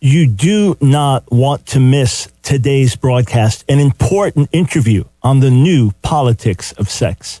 You do not want to miss today's broadcast, an important interview on the new politics of sex.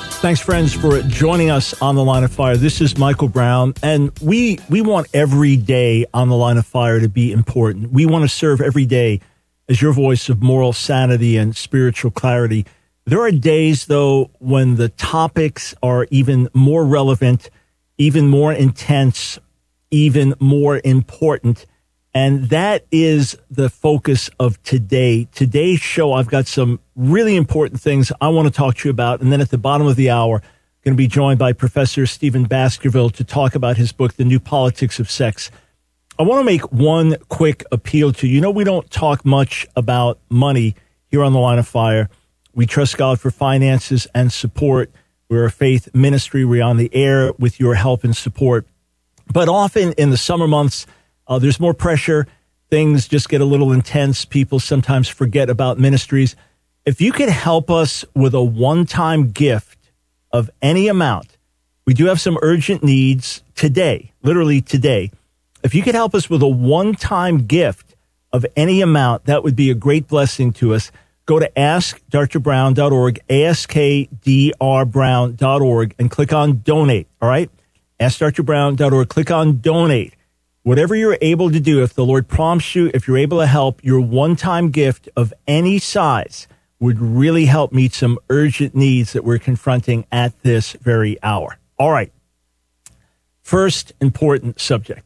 Thanks, friends, for joining us on the line of fire. This is Michael Brown, and we we want every day on the line of fire to be important. We want to serve every day as your voice of moral sanity and spiritual clarity. There are days, though, when the topics are even more relevant, even more intense, even more important. And that is the focus of today. Today's show, I've got some really important things I want to talk to you about. And then at the bottom of the hour, I'm going to be joined by Professor Stephen Baskerville to talk about his book, The New Politics of Sex. I want to make one quick appeal to you. You know, we don't talk much about money here on the line of fire. We trust God for finances and support. We're a faith ministry. We're on the air with your help and support. But often in the summer months, uh, there's more pressure. Things just get a little intense. People sometimes forget about ministries. If you could help us with a one time gift of any amount, we do have some urgent needs today, literally today. If you could help us with a one time gift of any amount, that would be a great blessing to us. Go to askdrbrown.org, askdrbrown.org, and click on donate. All right? Askdrbrown.org, click on donate whatever you're able to do, if the Lord prompts you, if you're able to help, your one time gift of any size would really help meet some urgent needs that we're confronting at this very hour. All right. First important subject.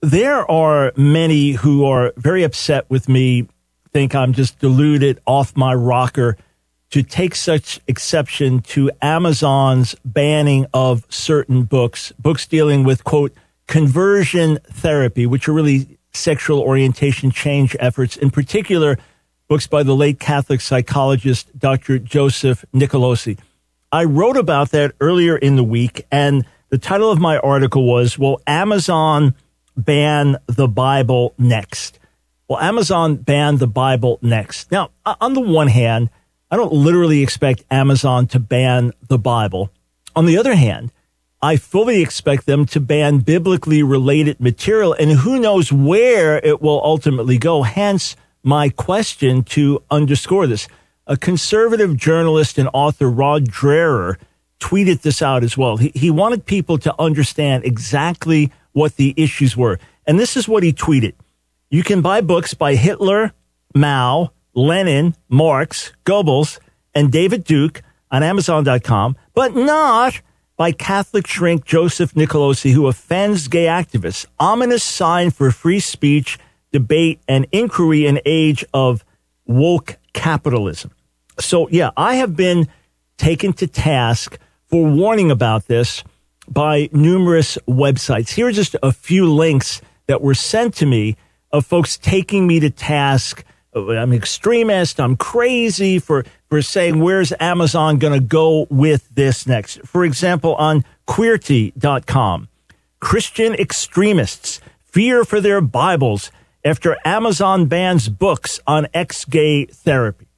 There are many who are very upset with me, think I'm just deluded off my rocker to take such exception to Amazon's banning of certain books, books dealing with, quote, conversion therapy, which are really sexual orientation change efforts, in particular, books by the late Catholic psychologist Dr. Joseph Nicolosi. I wrote about that earlier in the week, and the title of my article was Will Amazon ban the Bible next? Will Amazon ban the Bible next? Now, on the one hand, I don't literally expect Amazon to ban the Bible. On the other hand, I fully expect them to ban biblically related material, and who knows where it will ultimately go. Hence, my question to underscore this. A conservative journalist and author, Rod Dreher, tweeted this out as well. He, he wanted people to understand exactly what the issues were. And this is what he tweeted You can buy books by Hitler, Mao, Lenin, Marx, Goebbels, and David Duke on Amazon.com, but not by Catholic shrink Joseph Nicolosi, who offends gay activists. Ominous sign for free speech, debate, and inquiry in age of woke capitalism. So, yeah, I have been taken to task for warning about this by numerous websites. Here are just a few links that were sent to me of folks taking me to task. I'm extremist. I'm crazy for for saying where's Amazon going to go with this next. For example, on Queerty.com, Christian extremists fear for their Bibles after Amazon bans books on ex-gay therapy.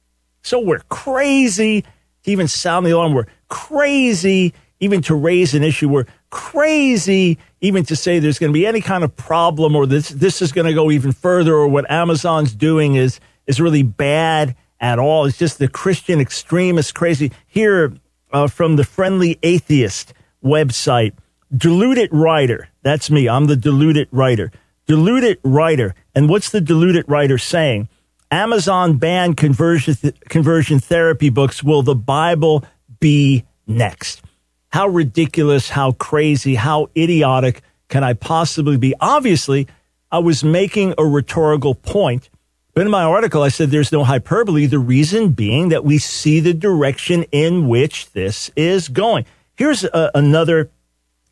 So we're crazy to even sound the alarm. We're crazy even to raise an issue. We're crazy even to say there's going to be any kind of problem or this this is going to go even further or what Amazon's doing is is really bad at all. It's just the Christian extremist crazy. Here uh, from the Friendly Atheist website, Deluded Writer. That's me. I'm the deluded writer. Deluded writer. And what's the deluded writer saying? Amazon banned conversion, th- conversion therapy books. Will the Bible be next? How ridiculous, how crazy, how idiotic can I possibly be? Obviously, I was making a rhetorical point but in my article, I said there's no hyperbole. The reason being that we see the direction in which this is going. Here's a, another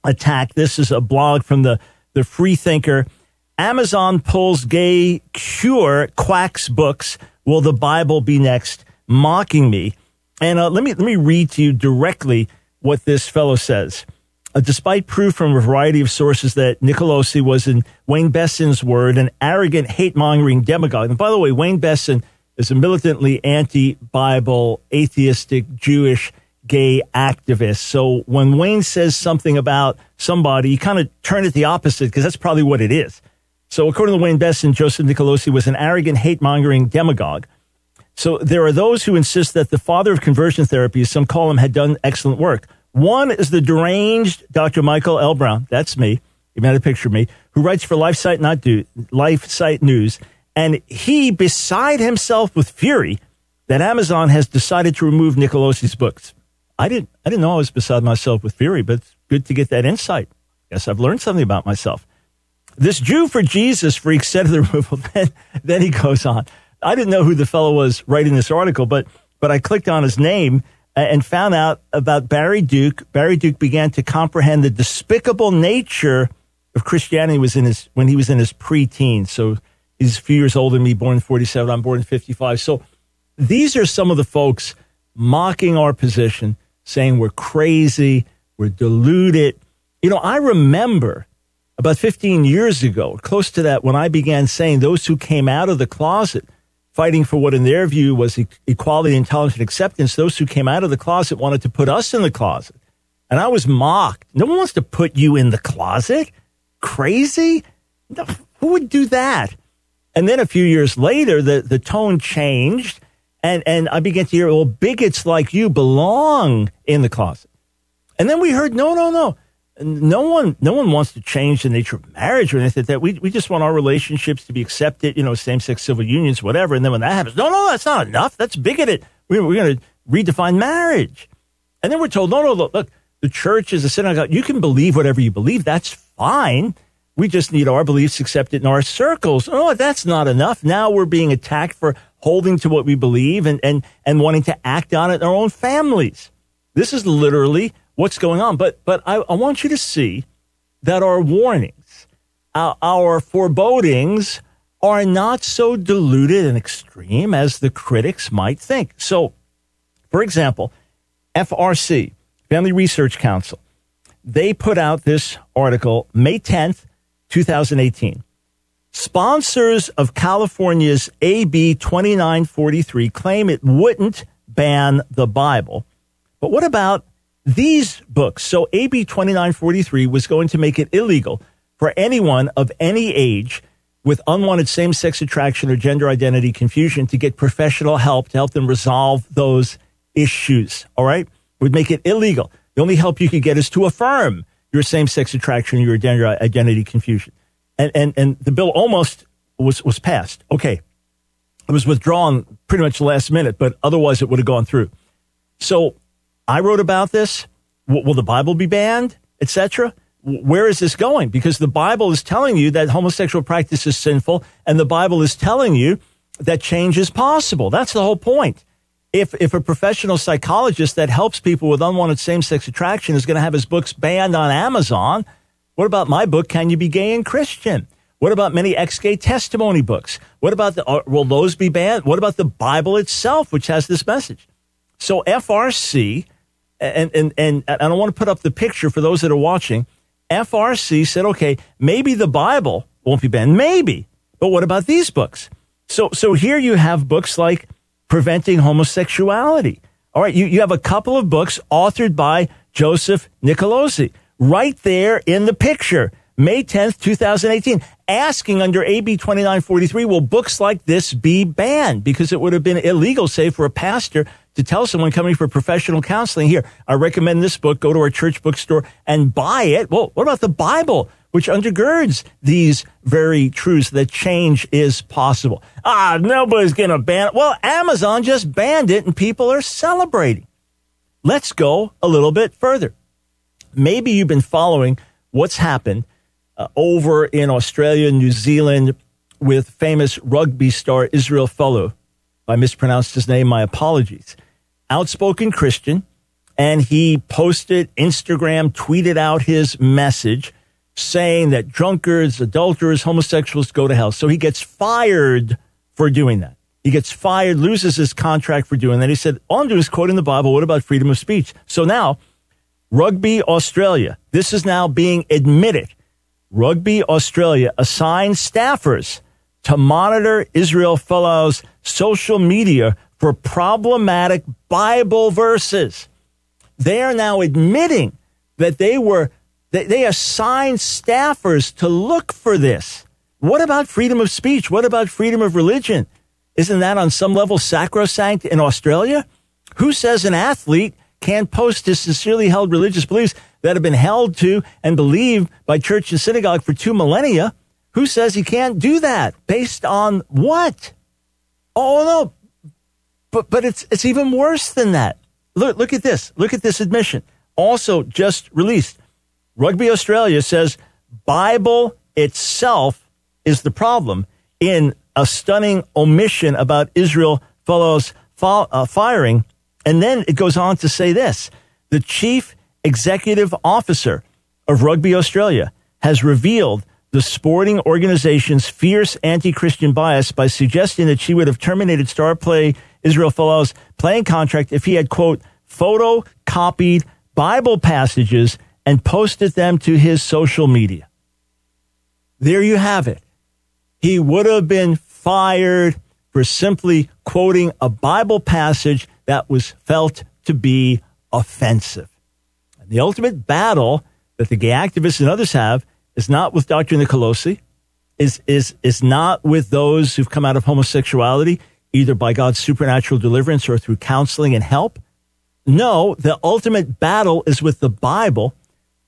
attack. This is a blog from the, the Free Thinker. Amazon pulls gay cure quacks books. Will the Bible be next? Mocking me. And uh, let me let me read to you directly what this fellow says. Uh, despite proof from a variety of sources that Nicolosi was, in Wayne Besen's word, an arrogant, hate mongering demagogue. And by the way, Wayne Besen is a militantly anti Bible, atheistic, Jewish, gay activist. So when Wayne says something about somebody, you kind of turn it the opposite because that's probably what it is. So according to Wayne Besen, Joseph Nicolosi was an arrogant, hate mongering demagogue. So there are those who insist that the father of conversion therapy, as some call him, had done excellent work. One is the deranged Dr. Michael L. Brown. That's me. You made a picture of me, who writes for LifeSite, not do, LifeSite News. And he, beside himself with fury, that Amazon has decided to remove Nicolosi's books. I didn't, I didn't know I was beside myself with fury, but it's good to get that insight. Yes, I've learned something about myself. This Jew for Jesus freak said of the removal. Then, then he goes on. I didn't know who the fellow was writing this article, but, but I clicked on his name and found out about Barry Duke. Barry Duke began to comprehend the despicable nature of Christianity was in his, when he was in his preteens. So he's a few years older than me, born in 47. I'm born in 55. So these are some of the folks mocking our position, saying we're crazy, we're deluded. You know, I remember about 15 years ago, close to that, when I began saying those who came out of the closet fighting for what in their view was equality, intelligence, and acceptance, those who came out of the closet wanted to put us in the closet. And I was mocked. No one wants to put you in the closet. Crazy? No, who would do that? And then a few years later, the, the tone changed and, and I began to hear, well, bigots like you belong in the closet. And then we heard, no, no, no no one no one wants to change the nature of marriage or anything that. We, we just want our relationships to be accepted you know same-sex civil unions whatever. And then when that happens no no that's not enough. That's bigoted. We're, we're going to redefine marriage. And then we're told no no look, look the church is a synagogue. You can believe whatever you believe. That's fine. We just need our beliefs accepted in our circles. Oh that's not enough. Now we're being attacked for holding to what we believe and and and wanting to act on it in our own families. This is literally what's going on. But but I, I want you to see that our warnings, our, our forebodings are not so diluted and extreme as the critics might think. So, for example, FRC, Family Research Council, they put out this article May 10th, 2018. Sponsors of California's AB 2943 claim it wouldn't ban the Bible. But what about these books. So AB 2943 was going to make it illegal for anyone of any age with unwanted same sex attraction or gender identity confusion to get professional help to help them resolve those issues. All right. Would make it illegal. The only help you could get is to affirm your same sex attraction your gender identity confusion. And, and, and the bill almost was, was passed. Okay. It was withdrawn pretty much last minute, but otherwise it would have gone through. So I wrote about this. will the Bible be banned, etc.? Where is this going? Because the Bible is telling you that homosexual practice is sinful, and the Bible is telling you that change is possible. That's the whole point. If, if a professional psychologist that helps people with unwanted same sex attraction is going to have his books banned on Amazon, what about my book, Can You Be Gay and Christian? What about many ex gay testimony books? What about the, will those be banned? What about the Bible itself, which has this message? So FRC and, and, and, I want to put up the picture for those that are watching. FRC said, okay, maybe the Bible won't be banned. Maybe. But what about these books? So, so here you have books like Preventing Homosexuality. All right. You, you have a couple of books authored by Joseph Nicolosi right there in the picture. May 10th, 2018, asking under AB 2943, will books like this be banned? Because it would have been illegal, say, for a pastor to tell someone coming for professional counseling, here, I recommend this book, go to our church bookstore and buy it. Well, what about the Bible, which undergirds these very truths that change is possible? Ah, nobody's going to ban it. Well, Amazon just banned it and people are celebrating. Let's go a little bit further. Maybe you've been following what's happened uh, over in Australia, New Zealand with famous rugby star Israel Folau. I mispronounced his name, my apologies outspoken Christian, and he posted Instagram, tweeted out his message saying that drunkards, adulterers, homosexuals go to hell. So he gets fired for doing that. He gets fired, loses his contract for doing that. He said, All I'm doing is quoting the Bible. What about freedom of speech? So now, Rugby Australia, this is now being admitted. Rugby Australia assigns staffers to monitor Israel Fellow's social media for problematic Bible verses. They are now admitting that they were they, they assigned staffers to look for this. What about freedom of speech? What about freedom of religion? Isn't that on some level sacrosanct in Australia? Who says an athlete can't post his sincerely held religious beliefs that have been held to and believed by church and synagogue for two millennia? Who says he can't do that? Based on what? Oh no. But but it's it's even worse than that. Look look at this. Look at this admission. Also just released. Rugby Australia says Bible itself is the problem in a stunning omission about Israel Folau's uh, firing. And then it goes on to say this the chief executive officer of Rugby Australia has revealed the sporting organization's fierce anti Christian bias by suggesting that she would have terminated star play Israel Folau's playing contract if he had, quote, photocopied Bible passages and posted them to his social media. There you have it. He would have been fired for simply quoting a Bible passage that was felt to be offensive. And the ultimate battle that the gay activists and others have is not with Dr. Nicolosi, is, is, is not with those who've come out of homosexuality, either by God's supernatural deliverance or through counseling and help. No, the ultimate battle is with the Bible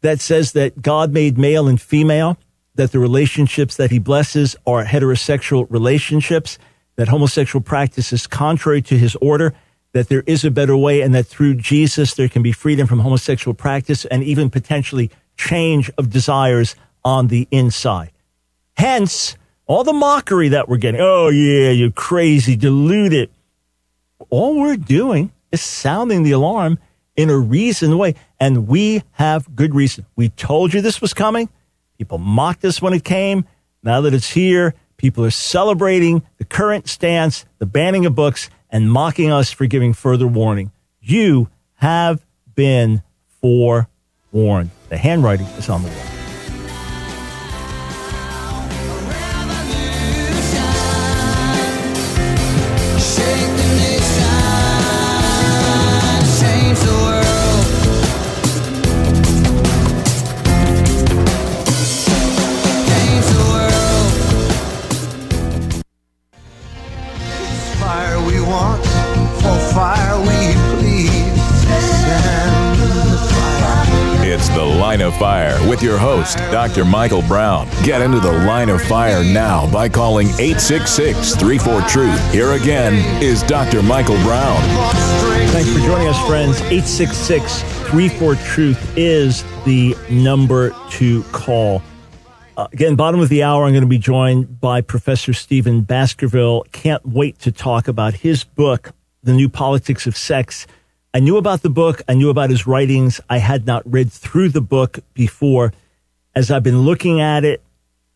that says that God made male and female, that the relationships that he blesses are heterosexual relationships, that homosexual practice is contrary to his order, that there is a better way, and that through Jesus there can be freedom from homosexual practice and even potentially change of desires on the inside. Hence, all the mockery that we're getting. Oh, yeah, you're crazy, deluded. All we're doing is sounding the alarm in a reasoned way. And we have good reason. We told you this was coming. People mocked us when it came. Now that it's here, people are celebrating the current stance, the banning of books, and mocking us for giving further warning. You have been forewarned. The handwriting is on the wall. Fire with your host, Dr. Michael Brown. Get into the line of fire now by calling 866 34 Truth. Here again is Dr. Michael Brown. Thanks for joining us, friends. 866 34 Truth is the number to call. Uh, again, bottom of the hour, I'm going to be joined by Professor Stephen Baskerville. Can't wait to talk about his book, The New Politics of Sex I knew about the book. I knew about his writings. I had not read through the book before. As I've been looking at it,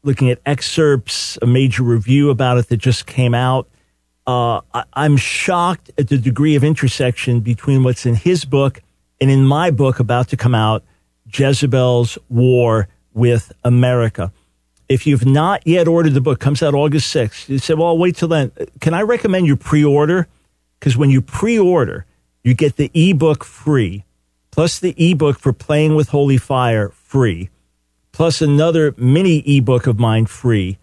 looking at excerpts, a major review about it that just came out, uh, I, I'm shocked at the degree of intersection between what's in his book and in my book about to come out, Jezebel's War with America. If you've not yet ordered the book, comes out August 6th. You say, well, I'll wait till then. Can I recommend you pre-order? Because when you pre-order, you get the ebook free, plus the ebook for playing with Holy Fire free, plus another mini ebook of mine free,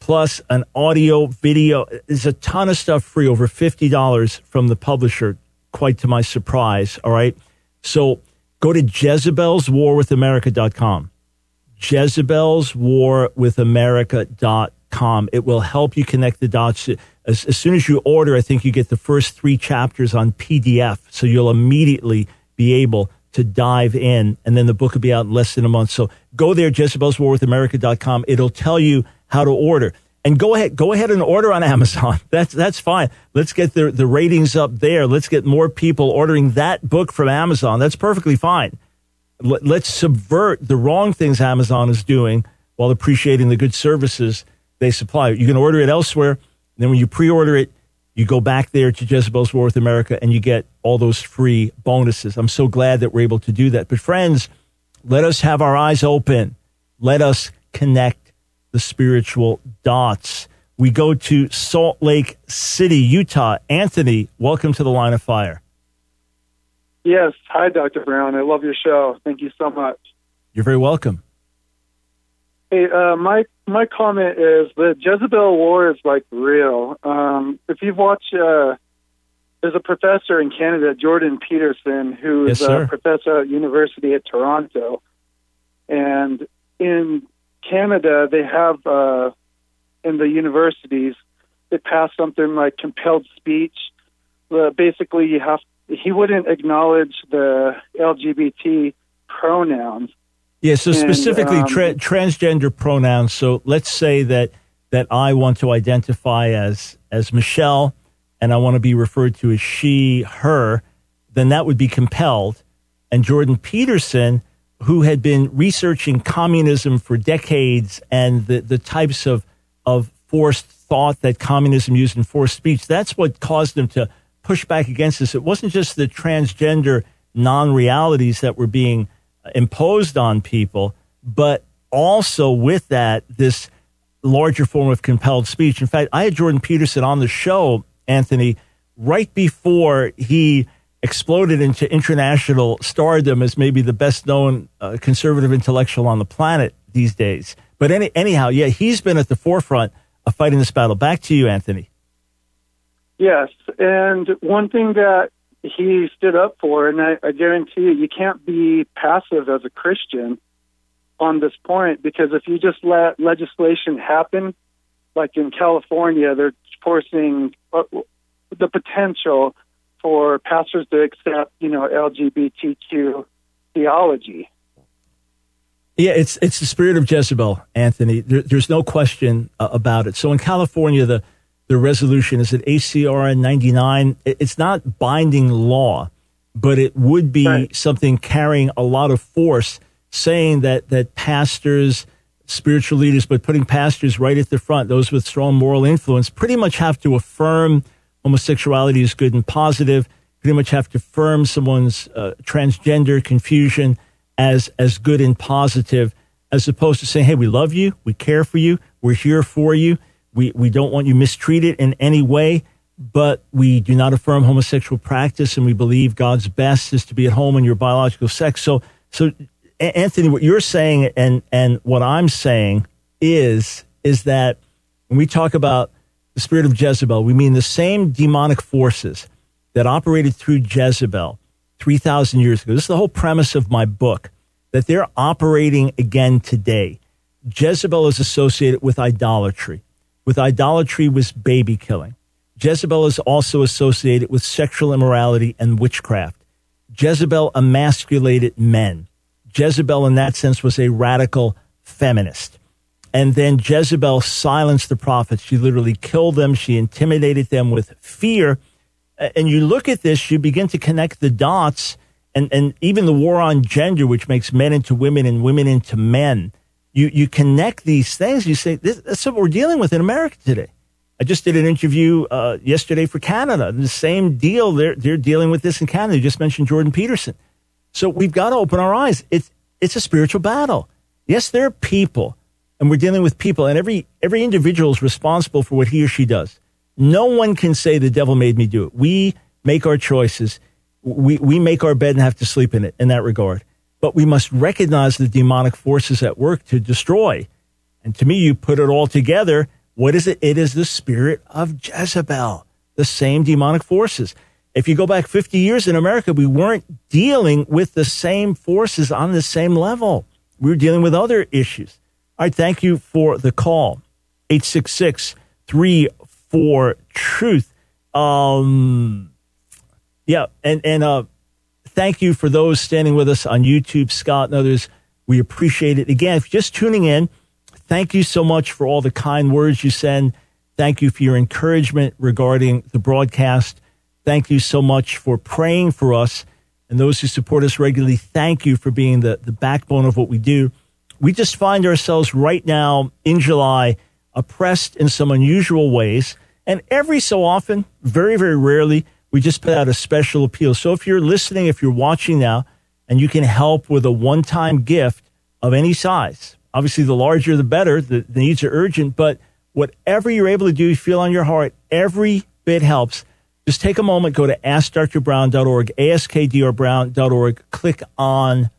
plus an audio video. There's a ton of stuff free, over $50 from the publisher, quite to my surprise. All right. So go to Jezebel's War with America.com. Jezebel's War Jezebel'sWarWithAmerica.com. Jezebel'sWarWithAmerica.com. It will help you connect the dots as, as soon as you order, I think you get the first three chapters on PDF. So you'll immediately be able to dive in, and then the book will be out in less than a month. So go there, Jezebel'sWarWithAmerica.com. It'll tell you how to order. And go ahead, go ahead and order on Amazon. That's that's fine. Let's get the the ratings up there. Let's get more people ordering that book from Amazon. That's perfectly fine. Let, let's subvert the wrong things Amazon is doing while appreciating the good services they supply. You can order it elsewhere. Then when you pre-order it, you go back there to Jezebel's War with America and you get all those free bonuses. I'm so glad that we're able to do that. But friends, let us have our eyes open. Let us connect the spiritual dots. We go to Salt Lake City, Utah. Anthony, welcome to the line of fire. Yes. Hi, Dr. Brown. I love your show. Thank you so much. You're very welcome. Hey, uh, my my comment is the Jezebel War is like real. Um, if you've watched, uh, there's a professor in Canada, Jordan Peterson, who is yes, a professor at University of Toronto, and in Canada they have uh, in the universities they pass something like compelled speech. Uh, basically, you have he wouldn't acknowledge the LGBT pronouns yeah, so specifically um, tra- transgender pronouns. So let's say that that I want to identify as as Michelle and I want to be referred to as she, her, then that would be compelled. And Jordan Peterson, who had been researching communism for decades and the, the types of, of forced thought that communism used in forced speech, that's what caused him to push back against this. It wasn't just the transgender non realities that were being imposed on people, but also with that, this larger form of compelled speech. In fact, I had Jordan Peterson on the show, Anthony, right before he exploded into international stardom as maybe the best known uh, conservative intellectual on the planet these days. But any, anyhow, yeah, he's been at the forefront of fighting this battle. Back to you, Anthony. Yes. And one thing that he stood up for. And I, I guarantee you, you can't be passive as a Christian on this point because if you just let legislation happen, like in California, they're forcing uh, the potential for pastors to accept, you know, LGBTQ theology. Yeah, it's it's the spirit of Jezebel, Anthony. There, there's no question uh, about it. So in California, the the resolution is it ACR 99. It's not binding law, but it would be right. something carrying a lot of force saying that, that pastors, spiritual leaders, but putting pastors right at the front, those with strong moral influence, pretty much have to affirm homosexuality is good and positive, pretty much have to affirm someone's uh, transgender confusion as, as good and positive, as opposed to saying, hey, we love you, we care for you, we're here for you. We, we don't want you mistreated in any way, but we do not affirm homosexual practice and we believe God's best is to be at home in your biological sex. So, so Anthony, what you're saying and, and what I'm saying is, is that when we talk about the spirit of Jezebel, we mean the same demonic forces that operated through Jezebel 3,000 years ago. This is the whole premise of my book, that they're operating again today. Jezebel is associated with idolatry with idolatry was baby killing. Jezebel is also associated with sexual immorality and witchcraft. Jezebel emasculated men. Jezebel, in that sense, was a radical feminist. And then Jezebel silenced the prophets. She literally killed them. She intimidated them with fear. And you look at this, you begin to connect the dots and, and even the war on gender, which makes men into women and women into men you, you connect these things. You say, this, that's what we're dealing with in America today. I just did an interview uh, yesterday for Canada. The same deal. They're, they're dealing with this in Canada. You just mentioned Jordan Peterson. So we've got to open our eyes. It's, it's a spiritual battle. Yes, there are people, and we're dealing with people, and every, every individual is responsible for what he or she does. No one can say the devil made me do it. We make our choices. We, we make our bed and have to sleep in it in that regard but we must recognize the demonic forces at work to destroy. And to me, you put it all together. What is it? It is the spirit of Jezebel, the same demonic forces. If you go back 50 years in America, we weren't dealing with the same forces on the same level. We were dealing with other issues. All right. Thank you for the call. 866 34 Truth. Um, yeah. And, and, uh, thank you for those standing with us on YouTube, Scott and others. We appreciate it. Again, if you're just tuning in, thank you so much for all the kind words you send. Thank you for your encouragement regarding the broadcast. Thank you so much for praying for us. and those who support us regularly, thank you for being the, the backbone of what we do. We just find ourselves right now in July oppressed in some unusual ways. And every so often, very, very rarely, we just put out a special appeal. So if you're listening, if you're watching now, and you can help with a one time gift of any size, obviously the larger the better, the, the needs are urgent, but whatever you're able to do, you feel on your heart, every bit helps. Just take a moment, go to askdrbrown.org, askdrbrown.org, click on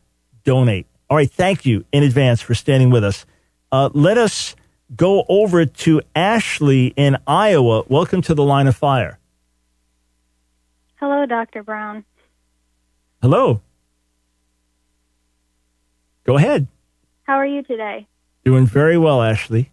donate. All right, thank you in advance for standing with us. Uh, let us go over to Ashley in Iowa. Welcome to the line of fire. Hello, Dr. Brown. Hello. Go ahead. How are you today? Doing very well, Ashley.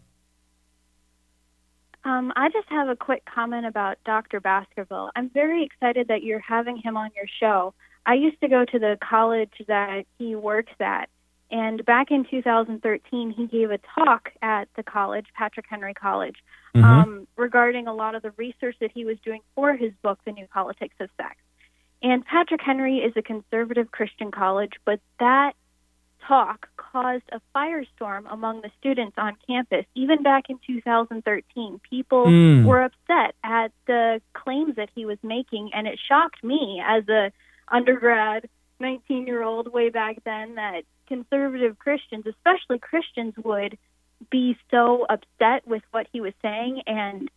Um, I just have a quick comment about Dr. Baskerville. I'm very excited that you're having him on your show. I used to go to the college that he works at, and back in 2013, he gave a talk at the college, Patrick Henry College, mm-hmm. um, regarding a lot of the research that he was doing for his book, The New Politics of Sex. And Patrick Henry is a conservative Christian college, but that talk caused a firestorm among the students on campus. Even back in 2013, people mm. were upset at the claims that he was making, and it shocked me as a undergrad 19 year old way back then that conservative Christians, especially Christians, would be so upset with what he was saying and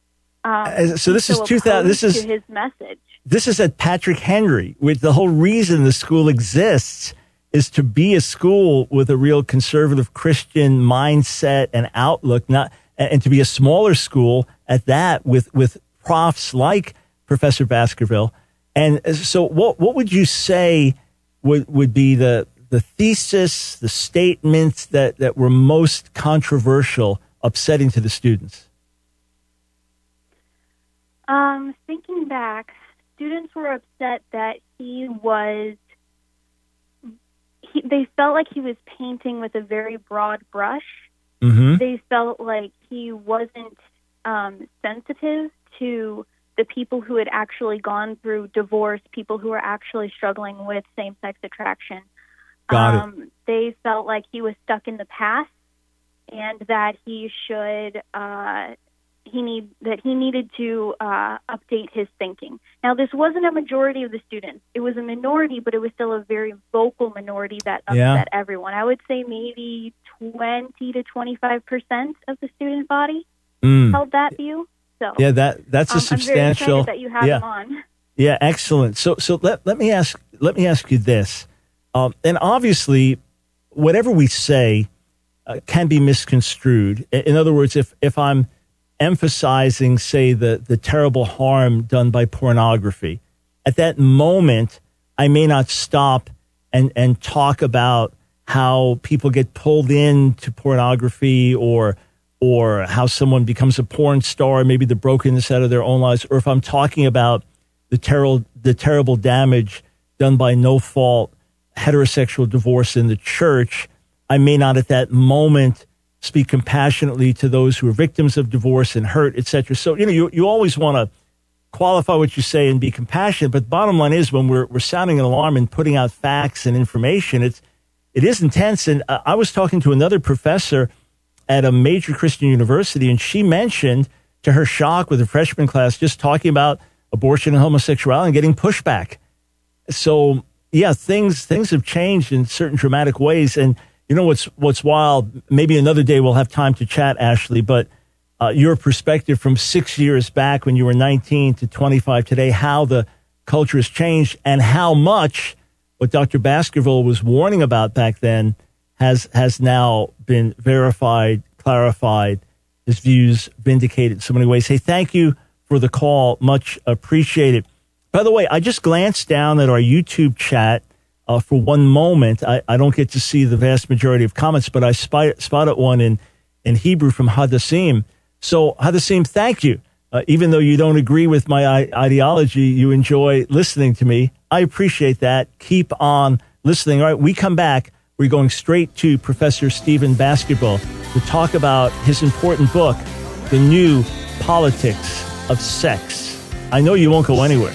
um, so this so is 2000 this is his message. this is at patrick henry with the whole reason the school exists is to be a school with a real conservative christian mindset and outlook not and to be a smaller school at that with with profs like professor baskerville. And so what what would you say would would be the the thesis, the statements that, that were most controversial, upsetting to the students? Um, thinking back, students were upset that he was. He, they felt like he was painting with a very broad brush. Mm-hmm. They felt like he wasn't um, sensitive to the people who had actually gone through divorce, people who were actually struggling with same sex attraction. Got um, it. They felt like he was stuck in the past, and that he should uh, he need that he needed to uh, update his thinking. Now, this wasn't a majority of the students; it was a minority, but it was still a very vocal minority that upset yeah. everyone. I would say maybe twenty to twenty-five percent of the student body mm. held that view. So yeah, that that's a um, substantial. that you have yeah. him on. Yeah, excellent. So so let let me ask let me ask you this. Um, and obviously, whatever we say uh, can be misconstrued. In other words, if, if I'm emphasizing, say, the, the terrible harm done by pornography, at that moment, I may not stop and, and talk about how people get pulled into pornography or or how someone becomes a porn star, maybe the brokenness out of their own lives, or if I'm talking about the terrible the terrible damage done by no fault heterosexual divorce in the church, I may not at that moment speak compassionately to those who are victims of divorce and hurt, etc. So, you know, you, you always want to qualify what you say and be compassionate. But bottom line is when we're, we're sounding an alarm and putting out facts and information, it's, it is intense. And I was talking to another professor at a major Christian university, and she mentioned to her shock with a freshman class just talking about abortion and homosexuality and getting pushback. So yeah, things things have changed in certain dramatic ways. And you know what's what's wild? Maybe another day we'll have time to chat, Ashley. But uh, your perspective from six years back when you were 19 to 25 today, how the culture has changed, and how much what Dr. Baskerville was warning about back then has has now been verified, clarified, his views vindicated in so many ways. Hey, thank you for the call, much appreciated. By the way, I just glanced down at our YouTube chat uh, for one moment. I, I, don't get to see the vast majority of comments, but I spy, spotted one in, in Hebrew from Hadassim. So, Hadassim, thank you. Uh, even though you don't agree with my I- ideology, you enjoy listening to me. I appreciate that. Keep on listening. All right, we come back. We're going straight to Professor Stephen Baskerville to talk about his important book, The New Politics of Sex. I know you won't go anywhere.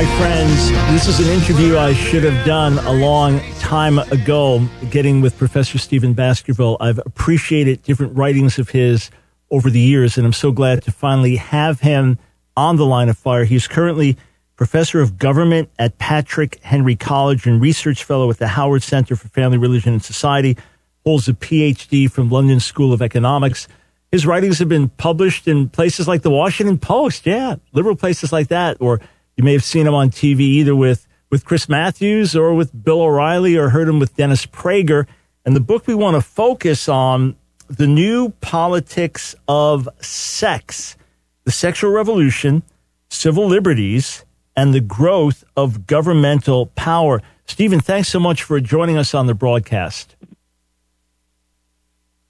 Hi, friends. This is an interview I should have done a long time ago, getting with Professor Stephen Baskerville. I've appreciated different writings of his over the years, and I'm so glad to finally have him on the line of fire. He's currently professor of government at Patrick Henry College and research fellow at the Howard Center for Family, Religion, and Society. Holds a PhD from London School of Economics. His writings have been published in places like the Washington Post, yeah, liberal places like that. Or you may have seen him on TV either with, with Chris Matthews or with Bill O'Reilly or heard him with Dennis Prager. And the book we want to focus on, The New Politics of Sex, the Sexual Revolution, Civil Liberties, and the growth of governmental power. Stephen, thanks so much for joining us on the broadcast.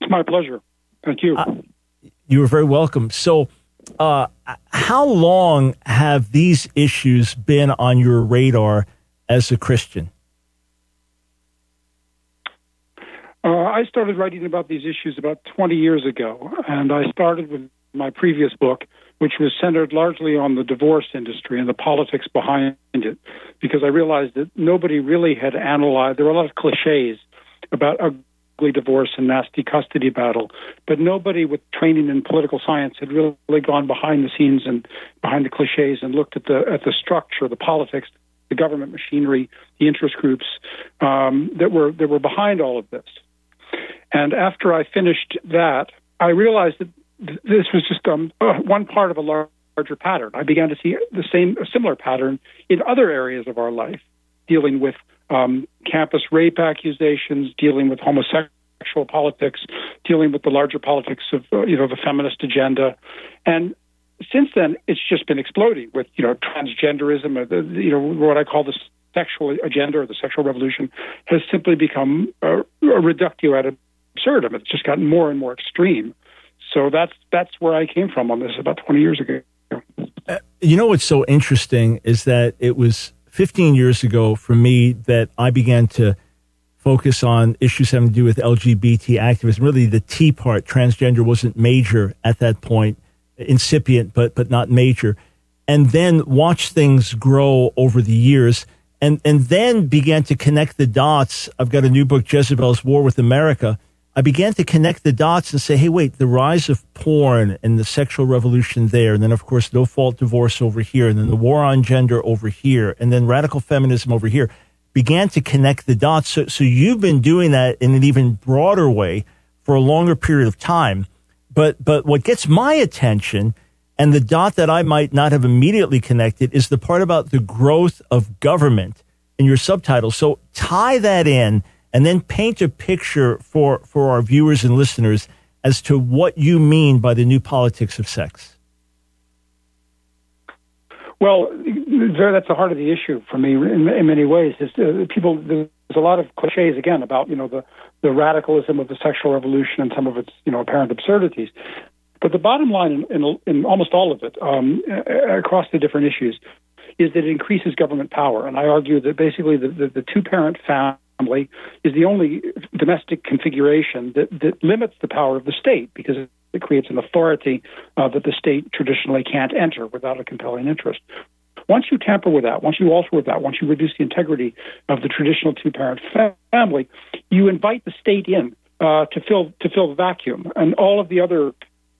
It's my pleasure. Thank you. Uh, you are very welcome. So, uh, how long have these issues been on your radar as a Christian? Uh, I started writing about these issues about 20 years ago, and I started with my previous book, which was centered largely on the divorce industry and the politics behind it, because I realized that nobody really had analyzed. There were a lot of cliches about ugly divorce and nasty custody battle, but nobody with training in political science had really gone behind the scenes and behind the cliches and looked at the at the structure, the politics, the government machinery, the interest groups um, that were that were behind all of this. And after I finished that, I realized that this was just um, uh, one part of a larger pattern. I began to see the same, a similar pattern in other areas of our life, dealing with um, campus rape accusations, dealing with homosexual politics, dealing with the larger politics of uh, you know the feminist agenda, and since then it's just been exploding with you know transgenderism, or the, you know what I call the sexual agenda or the sexual revolution has simply become a, a reductio ad absurdum. It's just gotten more and more extreme. So that's that's where I came from on this about 20 years ago. Uh, you know what's so interesting is that it was 15 years ago for me that I began to focus on issues having to do with LGBT activism. Really, the T part, transgender, wasn't major at that point, incipient, but but not major. And then watch things grow over the years, and and then began to connect the dots. I've got a new book, Jezebel's War with America, I began to connect the dots and say, hey, wait, the rise of porn and the sexual revolution there, and then, of course, no fault divorce over here, and then the war on gender over here, and then radical feminism over here, began to connect the dots. So, so you've been doing that in an even broader way for a longer period of time. But, but what gets my attention and the dot that I might not have immediately connected is the part about the growth of government in your subtitle. So tie that in and then paint a picture for, for our viewers and listeners as to what you mean by the new politics of sex. Well, that's the heart of the issue for me in, in many ways. Is uh, people there's a lot of cliches again about you know the the radicalism of the sexual revolution and some of its you know apparent absurdities. But the bottom line in, in, in almost all of it, um, across the different issues, is that it increases government power. And I argue that basically the, the, the two parent family family is the only domestic configuration that, that limits the power of the state because it creates an authority uh, that the state traditionally can't enter without a compelling interest. Once you tamper with that, once you alter with that, once you reduce the integrity of the traditional two-parent family, you invite the state in uh, to fill to fill the vacuum, and all of the other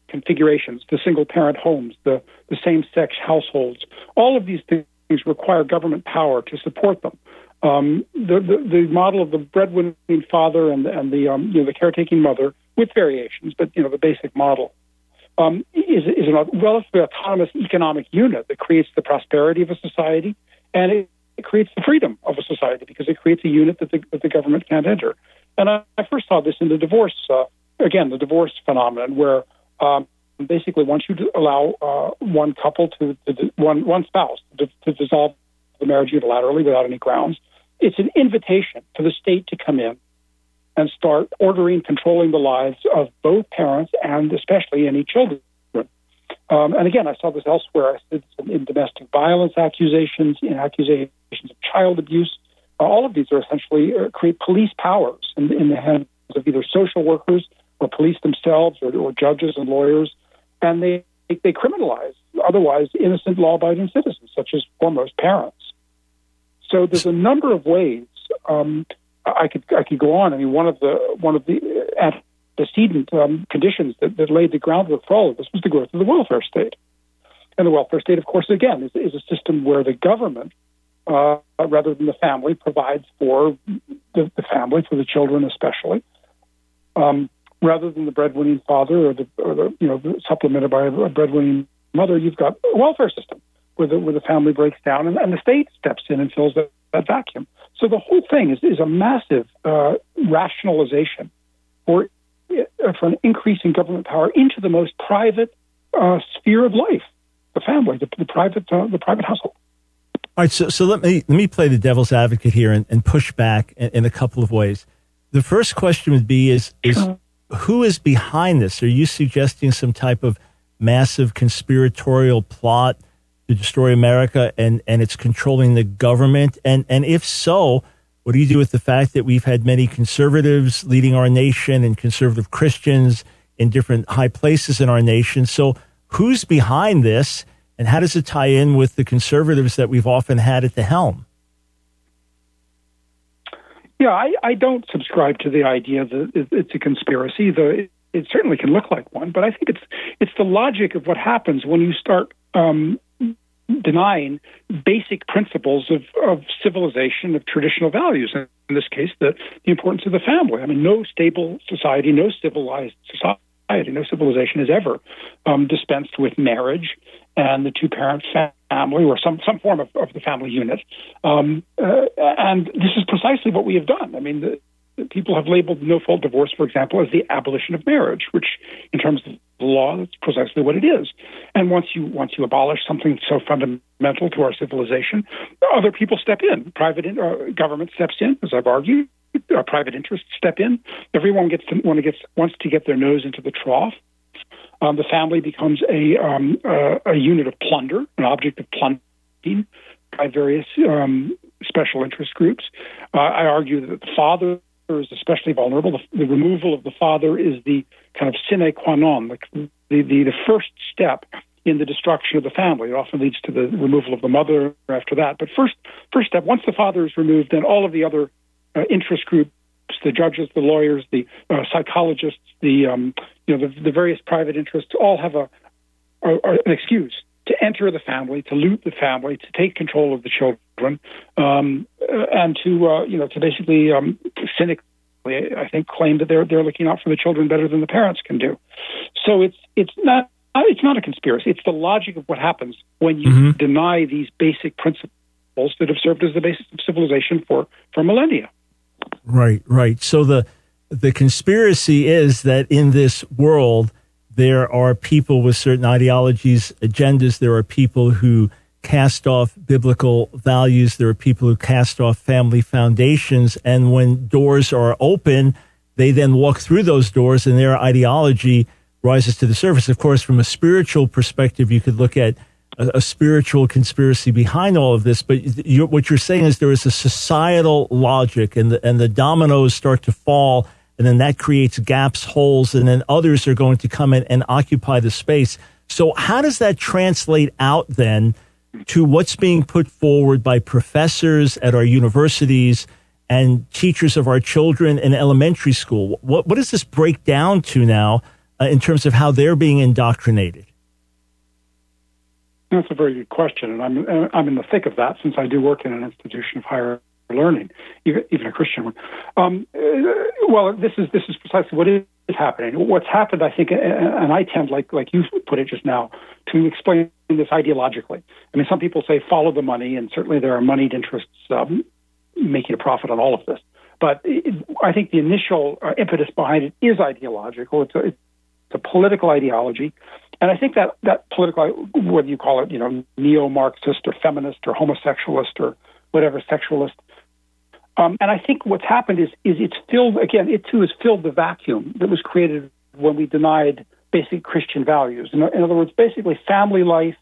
configurations, the single-parent homes, the the same-sex households, all of these things require government power to support them um, the, the, the model of the breadwinning father and and the um, you know the caretaking mother with variations, but you know the basic model um, is is a relatively autonomous economic unit that creates the prosperity of a society and it, it creates the freedom of a society because it creates a unit that the, that the government can't enter. And I, I first saw this in the divorce uh, again the divorce phenomenon where um, basically once you allow uh, one couple to, to one one spouse to, to dissolve the marriage unilaterally without any grounds. It's an invitation for the state to come in and start ordering, controlling the lives of both parents and especially any children. Um, and again, I saw this elsewhere. I said in domestic violence accusations, in accusations of child abuse. Uh, all of these are essentially uh, create police powers in, in the hands of either social workers or police themselves or, or judges and lawyers, and they they criminalize otherwise innocent law-abiding citizens, such as foremost parents. So there's a number of ways um, I could I could go on. I mean, one of the one of the antecedent um, conditions that, that laid the groundwork for all of this was the growth of the welfare state. And the welfare state, of course, again, is, is a system where the government, uh, rather than the family, provides for the, the family, for the children especially, um, rather than the breadwinning father or the, or the you know supplemented by a breadwinning mother. You've got a welfare system where the where the family breaks down and, and the state steps in and fills that, that vacuum. So the whole thing is is a massive uh, rationalization for uh, for an increase in government power into the most private uh, sphere of life the family, the, the private, uh, the private household. All right, so, so let me let me play the devil's advocate here and, and push back in, in, a couple of ways. The first question would be: Is is who is behind this? Are you suggesting some type of massive conspiratorial plot to destroy America and and it's controlling the government? And and if so, what do you do with the fact that we've had many conservatives leading our nation and conservative Christians in different high places in our nation? So who's behind this? And how does it tie in with the conservatives that we've often had at the helm? Yeah, I, I don't subscribe to the idea that it's a conspiracy, though it, it, certainly can look like one. But I think it's it's the logic of what happens when you start um, denying basic principles of, of civilization, of traditional values. And in this case, the, the importance of the family. I mean, no stable society, no civilized society. No civilization has ever um, dispensed with marriage and the two parent family or some, some form of, of the family unit. Um, uh, and this is precisely what we have done. I mean, the people have labeled no fault divorce, for example, as the abolition of marriage, which, in terms of the law, that's precisely what it is. And once you once you abolish something so fundamental to our civilization, other people step in. Private in, uh, government steps in, as I've argued, uh, private interests step in. Everyone gets to, gets wants to get their nose into the trough. Um, the family becomes a um, uh, a unit of plunder, an object of plundering by various um, special interest groups. Uh, I argue that the father is especially vulnerable. The, the, removal of the father is the kind of sine qua non, the, the, the, first step in the destruction of the family. It often leads to the removal of the mother after that. But first, first step, once the father is removed, then all of the other uh, interest groups, the judges, the lawyers, the uh, psychologists, the um, you know the, the, various private interests all have a, a, a, an excuse to enter the family, to loot the family, to take control of the children, um, uh, and to uh, you know to basically um, cynically, I think, claim that they're they're looking out for the children better than the parents can do. So it's it's not it's not a conspiracy. It's the logic of what happens when you mm-hmm. deny these basic principles that have served as the basis of civilization for for millennia. Right, right. So the the conspiracy is that in this world there are people with certain ideologies, agendas. There are people who cast off biblical values. There are people who cast off family foundations. And when doors are open, they then walk through those doors and their ideology rises to the surface. Of course, from a spiritual perspective, you could look at a, a spiritual conspiracy behind all of this, but you're, what you're saying is there is a societal logic, and the, and the dominoes start to fall, and then that creates gaps, holes, and then others are going to come in and occupy the space. So, how does that translate out then to what's being put forward by professors at our universities and teachers of our children in elementary school? What, what does this break down to now uh, in terms of how they're being indoctrinated? That's a very good question, and I'm I'm in the thick of that since I do work in an institution of higher learning, even, a Christian one. Um, uh, well, this is this is precisely what is happening. What's happened, I think, and I tend, like like you put it just now, to explain this ideologically. I mean, some people say follow the money, and certainly there are moneyed interests um, making a profit on all of this. But I think the initial uh, impetus behind it is ideological. It's a, it's a political ideology and I think that that political, whether you call it, you know, neo-Marxist or feminist or homosexualist or whatever sexualist, um, and I think what's happened is is it's filled again. It too has filled the vacuum that was created when we denied basic Christian values. In, in other words, basically family life,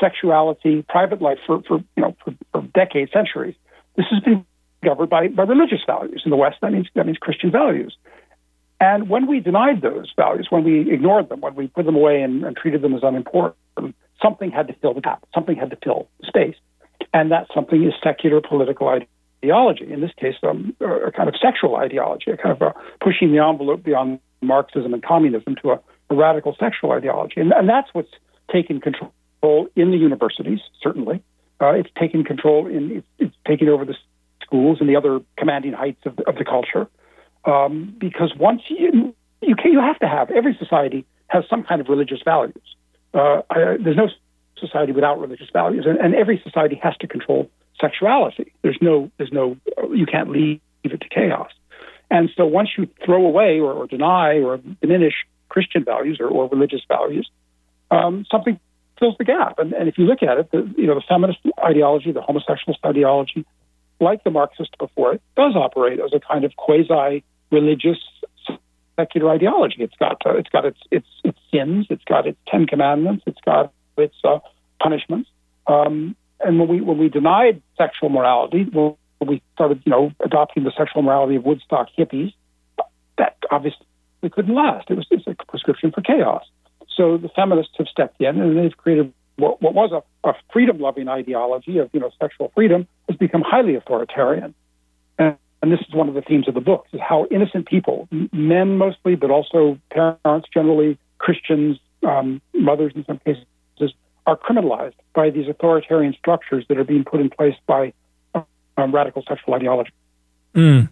sexuality, private life for for you know for, for decades, centuries. This has been governed by, by religious values. In the West, that means that means Christian values. And when we denied those values, when we ignored them, when we put them away and, and treated them as unimportant, something had to fill the gap. Something had to fill the space, and that something is secular political ideology. Ideology, in this case, um, a kind of sexual ideology, a kind of a pushing the envelope beyond Marxism and communism to a, a radical sexual ideology, and, and that's what's taken control in the universities. Certainly, uh, it's taken control in it's, it's taken over the schools and the other commanding heights of the, of the culture. Um, because once you you can, you have to have every society has some kind of religious values. Uh, I, there's no society without religious values, and, and, every society has to control sexuality. There's no there's no you can't leave it to chaos. And so once you throw away or, or deny or diminish Christian values or, or religious values, um, something fills the gap. And, and if you look at it, the you know the feminist ideology, the homosexualist ideology, like the Marxist before it, does operate as a kind of quasi religious secular ideology. It's got uh, it's got its its its sins, it's got its Ten Commandments, it's got its uh, punishments. Um, and when we when we denied sexual morality, when we started you know adopting the sexual morality of Woodstock hippies, that obviously couldn't last. It was it's a prescription for chaos. So the feminists have stepped in and they've created what, what was a, a freedom loving ideology of you know sexual freedom has become highly authoritarian. And, and this is one of the themes of the book: is how innocent people, men mostly, but also parents, generally Christians, um, mothers in some cases, are criminalized by these authoritarian structures that are being put in place by um, radical sexual ideology. Mm.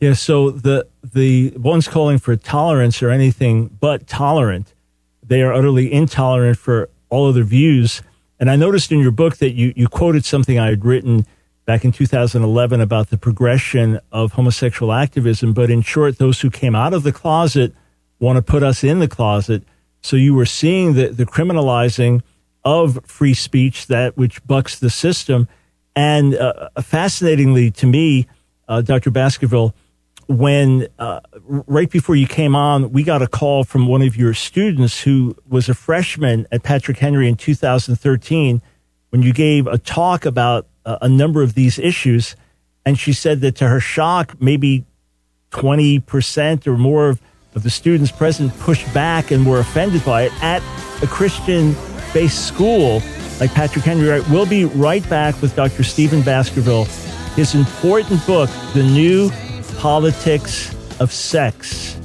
Yeah. So the the ones calling for tolerance or anything but tolerant, they are utterly intolerant for all other views. And I noticed in your book that you, you quoted something I had written back in 2011 about the progression of homosexual activism. But in short, those who came out of the closet want to put us in the closet. So you were seeing the, the criminalizing of free speech, that which bucks the system. And uh, fascinatingly to me, uh, Dr. Baskerville, when uh, right before you came on, we got a call from one of your students who was a freshman at Patrick Henry in 2013 when you gave a talk about uh, a number of these issues. And she said that to her shock, maybe 20% or more of, of the students present pushed back and were offended by it at a Christian based school like Patrick Henry. Right? We'll be right back with Dr. Stephen Baskerville. His important book, The New politics of sex.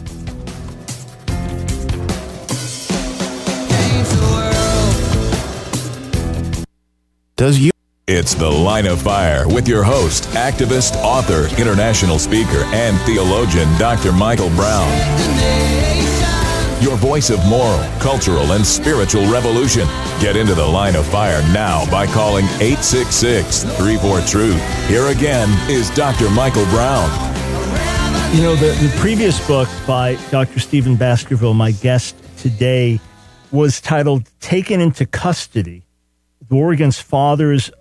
Does you? It's the line of fire with your host, activist, author, international speaker, and theologian, Dr. Michael Brown. Your voice of moral, cultural, and spiritual revolution. Get into the line of fire now by calling 866 34 Truth. Here again is Dr. Michael Brown. You know, the, the previous book by Dr. Stephen Baskerville, my guest today, was titled Taken into Custody Against Fathers,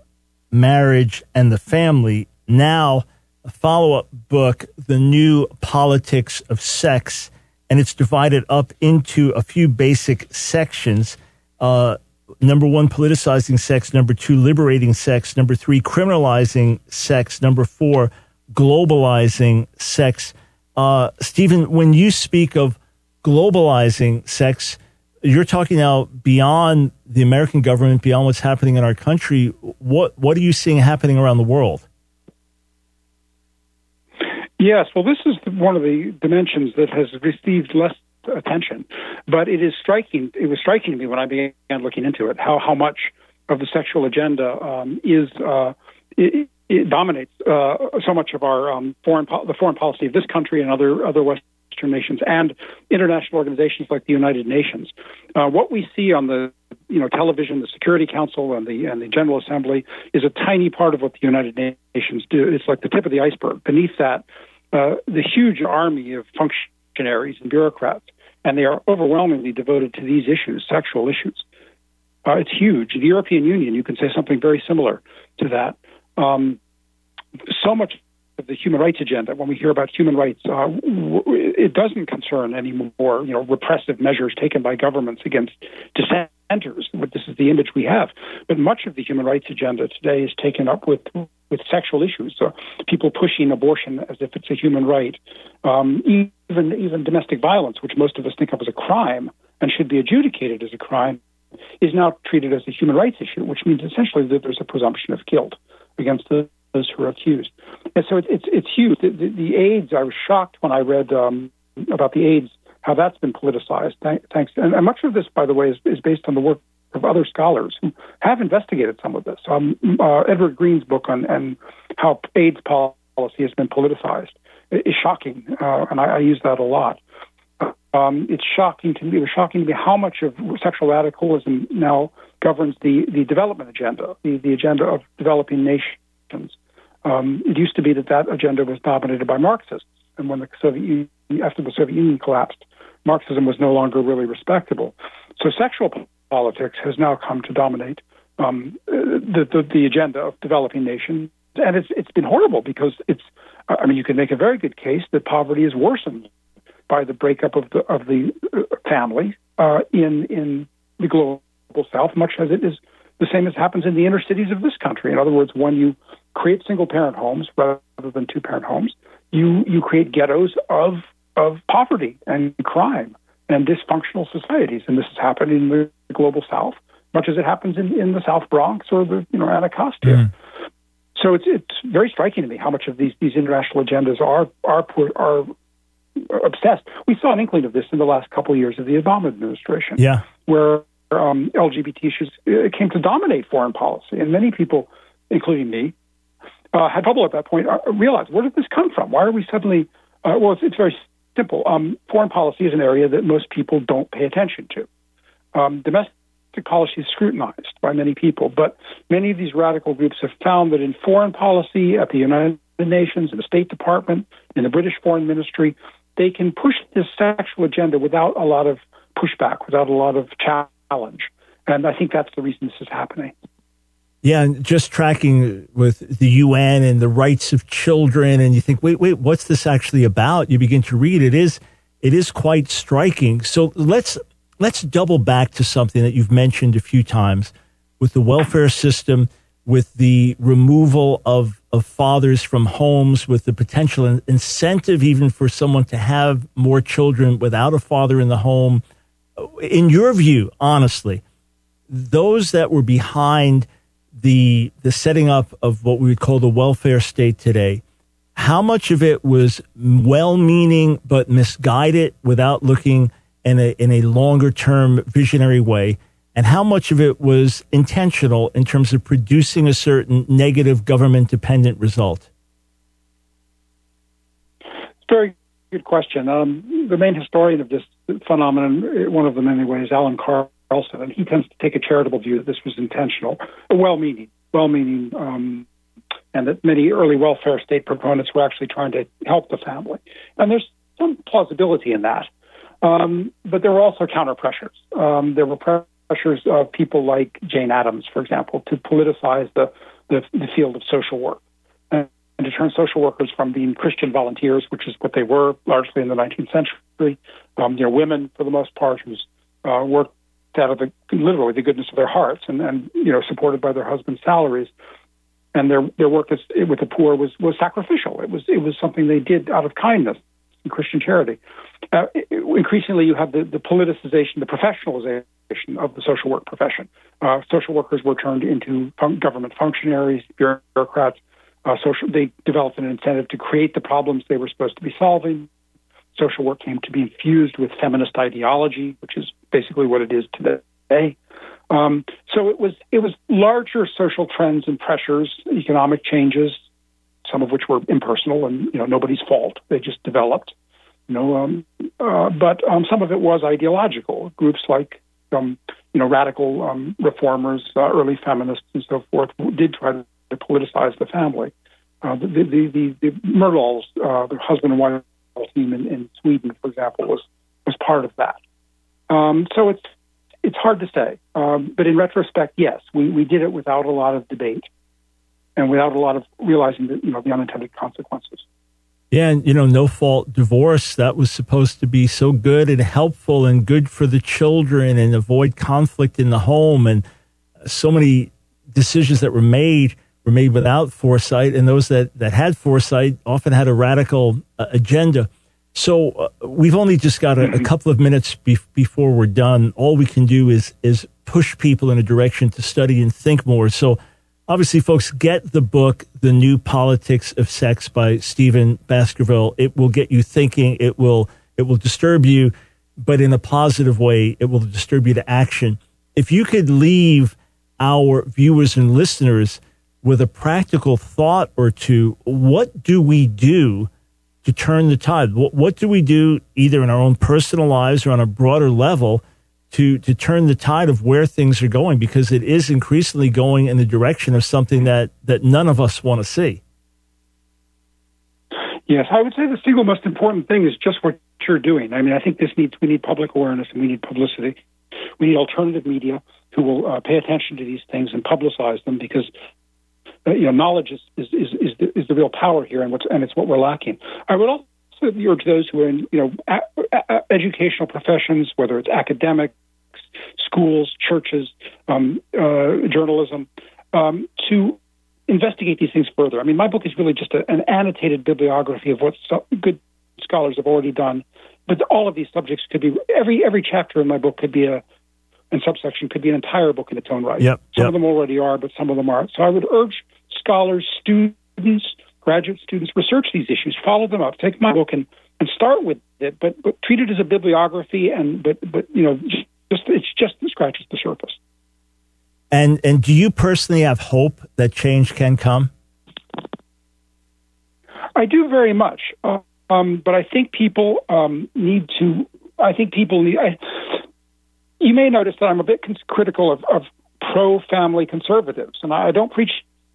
Marriage, and the Family. Now, a follow up book, The New Politics of Sex, and it's divided up into a few basic sections. Uh, number one, politicizing sex. Number two, liberating sex. Number three, criminalizing sex. Number four, globalizing sex. Uh, Stephen, when you speak of globalizing sex, you're talking now beyond the American government, beyond what's happening in our country. What what are you seeing happening around the world? Yes, well, this is one of the dimensions that has received less attention, but it is striking. It was striking to me when I began looking into it how how much of the sexual agenda um, is uh, it dominates uh, so much of our um, foreign po- the foreign policy of this country and other other Western nations and international organizations like the United Nations. Uh, what we see on the you know television, the Security Council and the and the General Assembly is a tiny part of what the United Nations do. It's like the tip of the iceberg. Beneath that, uh, the huge army of functionaries and bureaucrats, and they are overwhelmingly devoted to these issues, sexual issues. Uh, it's huge. The European Union, you can say something very similar to that um, so much the human rights agenda, when we hear about human rights, uh, it doesn't concern anymore, you know, repressive measures taken by governments against dissenters. This is the image we have. But much of the human rights agenda today is taken up with with sexual issues. So people pushing abortion as if it's a human right, um, even even domestic violence, which most of us think of as a crime and should be adjudicated as a crime, is now treated as a human rights issue, which means essentially that there's a presumption of guilt against the, those who are accused. And so it, it's it's huge. The, the, the, AIDS, I was shocked when I read um, about the AIDS, how that's been politicized. Thanks, and, and much of this, by the way, is, is based on the work of other scholars who have investigated some of this. Um, uh, Edward Green's book on and how AIDS policy has been politicized is shocking, uh, and I, I, use that a lot. Um, it's shocking to me. It was shocking to me how much of sexual radicalism now governs the, the development agenda, the, the agenda of developing nations. Um, it used to be that that agenda was dominated by Marxists, and when the Soviet Union, after the Soviet Union collapsed, Marxism was no longer really respectable. So sexual politics has now come to dominate um, the, the, the agenda of developing nations, and it's it's been horrible because it's. I mean, you can make a very good case that poverty is worsened by the breakup of the of the uh, family uh, in in the global south, much as it is the same as happens in the inner cities of this country. In other words, when you create single parent homes rather than two parent homes, you you create ghettos of of poverty and crime and dysfunctional societies, and this has happened in the global south, much as it happens in, in the South Bronx or the you know Anacostia. Mm. So it's it's very striking to me how much of these these international agendas are are are obsessed. We saw an inkling of this in the last couple of years of the Obama administration, yeah, where um, LGBT issues came to dominate foreign policy, and many people, including me, uh, had trouble at that point uh, realized where did this come from? Why are we suddenly? Uh, well, it's, it's very simple. Um, foreign policy is an area that most people don't pay attention to. Um, domestic policy is scrutinized by many people, but many of these radical groups have found that in foreign policy, at the United Nations, in the State Department, in the British Foreign Ministry, they can push this sexual agenda without a lot of pushback, without a lot of challenge. And I think that's the reason this is happening. Yeah, and just tracking with the UN and the rights of children, and you think, wait, wait, what's this actually about? You begin to read it is it is quite striking. So let's let's double back to something that you've mentioned a few times with the welfare system, with the removal of of fathers from homes, with the potential incentive even for someone to have more children without a father in the home. In your view, honestly, those that were behind the the setting up of what we would call the welfare state today, how much of it was well-meaning but misguided without looking in a in a longer term visionary way, and how much of it was intentional in terms of producing a certain negative government dependent result? Very good question. Um, the main historian of this phenomenon, one of them anyway, is Allan Carlson, and he tends to take a charitable view that this was intentional, well-meaning, well-meaning, um, and that many early welfare state proponents were actually trying to help the family. And there's some plausibility in that, um, but there were also counter pressures. Um, there were pressures of people like Jane Addams, for example, to politicize the the, the field of social work. And, and to turn social workers from being Christian volunteers, which is what they were largely in the 19th century, um, you know, women for the most part whose uh, work out of the literally the goodness of their hearts and, and you know supported by their husbands' salaries. And their their work is, with the poor was was sacrificial. It was it was something they did out of kindness and Christian charity. Uh, increasingly, you have the, the politicization, the professionalization of the social work profession. Uh, social workers were turned into fun- government functionaries, bureaucrats. Uh, social, they developed an incentive to create the problems they were supposed to be solving social work came to be infused with feminist ideology, which is basically what it is today. Um, so it was it was larger social trends and pressures, economic changes, some of which were impersonal and you know nobody's fault. They just developed, you know. Um, uh, but um, some of it was ideological. Groups like um, you know radical um, reformers, uh, early feminists, and so forth did try to politicize the family. Uh, the, the, the, the Myrdals, uh, the husband and wife team in, in Sweden, for example, was was part of that. Um, so it's it's hard to say, um, but in retrospect, yes, we, we did it without a lot of debate and without a lot of realizing that you know the unintended consequences. Yeah, and you know, no fault divorce that was supposed to be so good and helpful and good for the children and avoid conflict in the home and so many decisions that were made were made without foresight, and those that, that had foresight often had a radical uh, agenda. So uh, we've only just got a, a mm-hmm. couple of minutes be- before we're done. All we can do is is push people in a direction to study and think more. So obviously, folks, get the book, The New Politics of Sex by Stephen Baskerville. It will get you thinking. It will it will disturb you, but in a positive way. It will disturb you to action. If you could leave our viewers and listeners with a practical thought or two, what do we do to turn the tide? What, what do we do either in our own personal lives or on a broader level to, to turn the tide of where things are going? Because it is increasingly going in the direction of something that, that none of us want to see. Yes, I would say the single most important thing is just what you're doing. I mean, I think this needs we need public awareness and we need publicity. We need alternative media who will uh, pay attention to these things and publicize them because you know knowledge is is is, is, the, is the real power here, and what's and it's what we're lacking. I would also urge those who are in you know a, a, educational professions, whether it's academics, schools, churches, um, uh, journalism, um, to investigate these things further. I mean, my book is really just a, an annotated bibliography of what so, good scholars have already done. But all of these subjects could be every every chapter in my book could be a and subsection could be an entire book in its own right. Yep, some yep. of them already are, but some of them aren't. So I would urge scholars, students, graduate students, research these issues, follow them up, take my book and, and start with it, but but treat it as a bibliography and but but you know just, just it's just scratches the surface. And and do you personally have hope that change can come? I do very much, um, but I think people um, need to. I think people need. I, you may notice that I'm a bit critical of, of pro family conservatives, and I, don't preach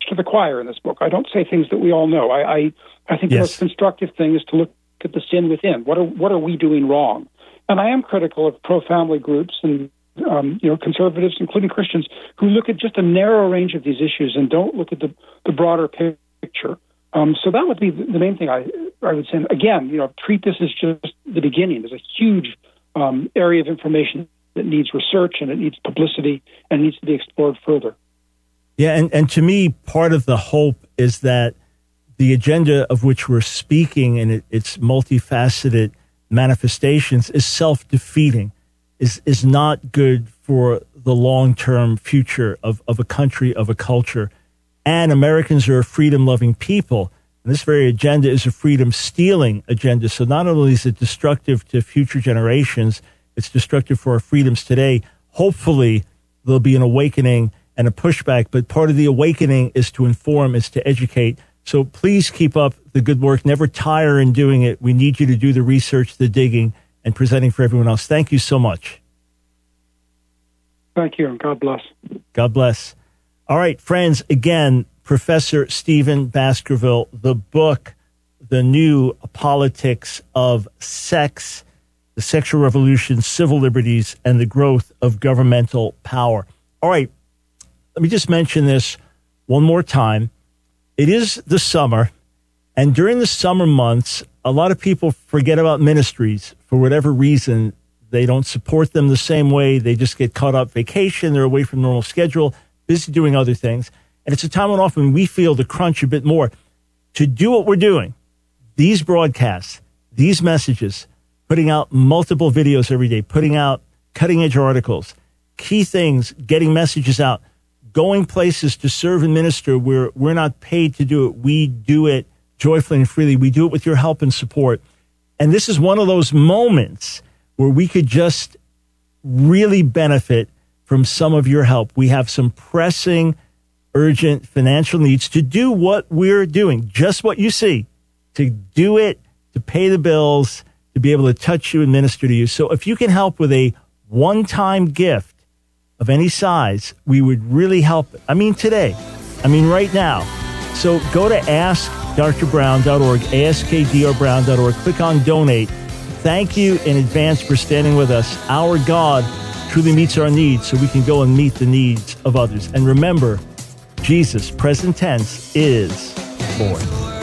to the choir in this book. I don't say things that we all know. I, I, I think yes. the most constructive thing is to look at the sin within. What are what are we doing wrong? And I am critical of pro family groups and um, you know conservatives, including Christians, who look at just a narrow range of these issues and don't look at the, the broader picture. Um, so that would be the main thing I I would say. Again, you know, treat this as just the beginning. There's a huge um, area of information that needs research and it needs publicity and needs to be explored further. Yeah, and, and to me, part of the hope is that the agenda of which we're speaking and it, its multifaceted manifestations is self defeating, is, is not good for the long term future of, of a country, of a culture. And Americans are a freedom loving people. And this very agenda is a freedom stealing agenda. So not only is it destructive to future generations, it's destructive for our freedoms today. Hopefully, there'll be an awakening and a pushback, but part of the awakening is to inform, is to educate. So please keep up the good work. Never tire in doing it. We need you to do the research, the digging, and presenting for everyone else. Thank you so much. Thank you, and God bless. God bless. All right, friends, again, Professor Stephen Baskerville, the book, The New Politics of Sex the sexual revolution, civil liberties, and the growth of governmental power. All right, let me just mention this one more time. It is the summer, and during the summer months, a lot of people forget about ministries for whatever reason. They don't support them the same way. They just get caught up vacation. They're away from normal schedule, busy doing other things. And it's a time when often we feel the crunch a bit more to do what we're doing. These broadcasts, these messages, putting out multiple videos every day, putting out cutting edge articles, key things, getting messages out, going places to serve and minister where we're not paid to do it. We do it joyfully and freely. We do it with your help and support. And this is one of those moments where we could just really benefit from some of your help. We have some pressing, urgent financial needs to do what we're doing, just what you see, to do it, to pay the bills, to be able to touch you and minister to you. So if you can help with a one time gift of any size, we would really help. I mean, today, I mean, right now. So go to askdrbrown.org, askdrbrown.org, click on donate. Thank you in advance for standing with us. Our God truly meets our needs so we can go and meet the needs of others. And remember, Jesus, present tense, is Lord.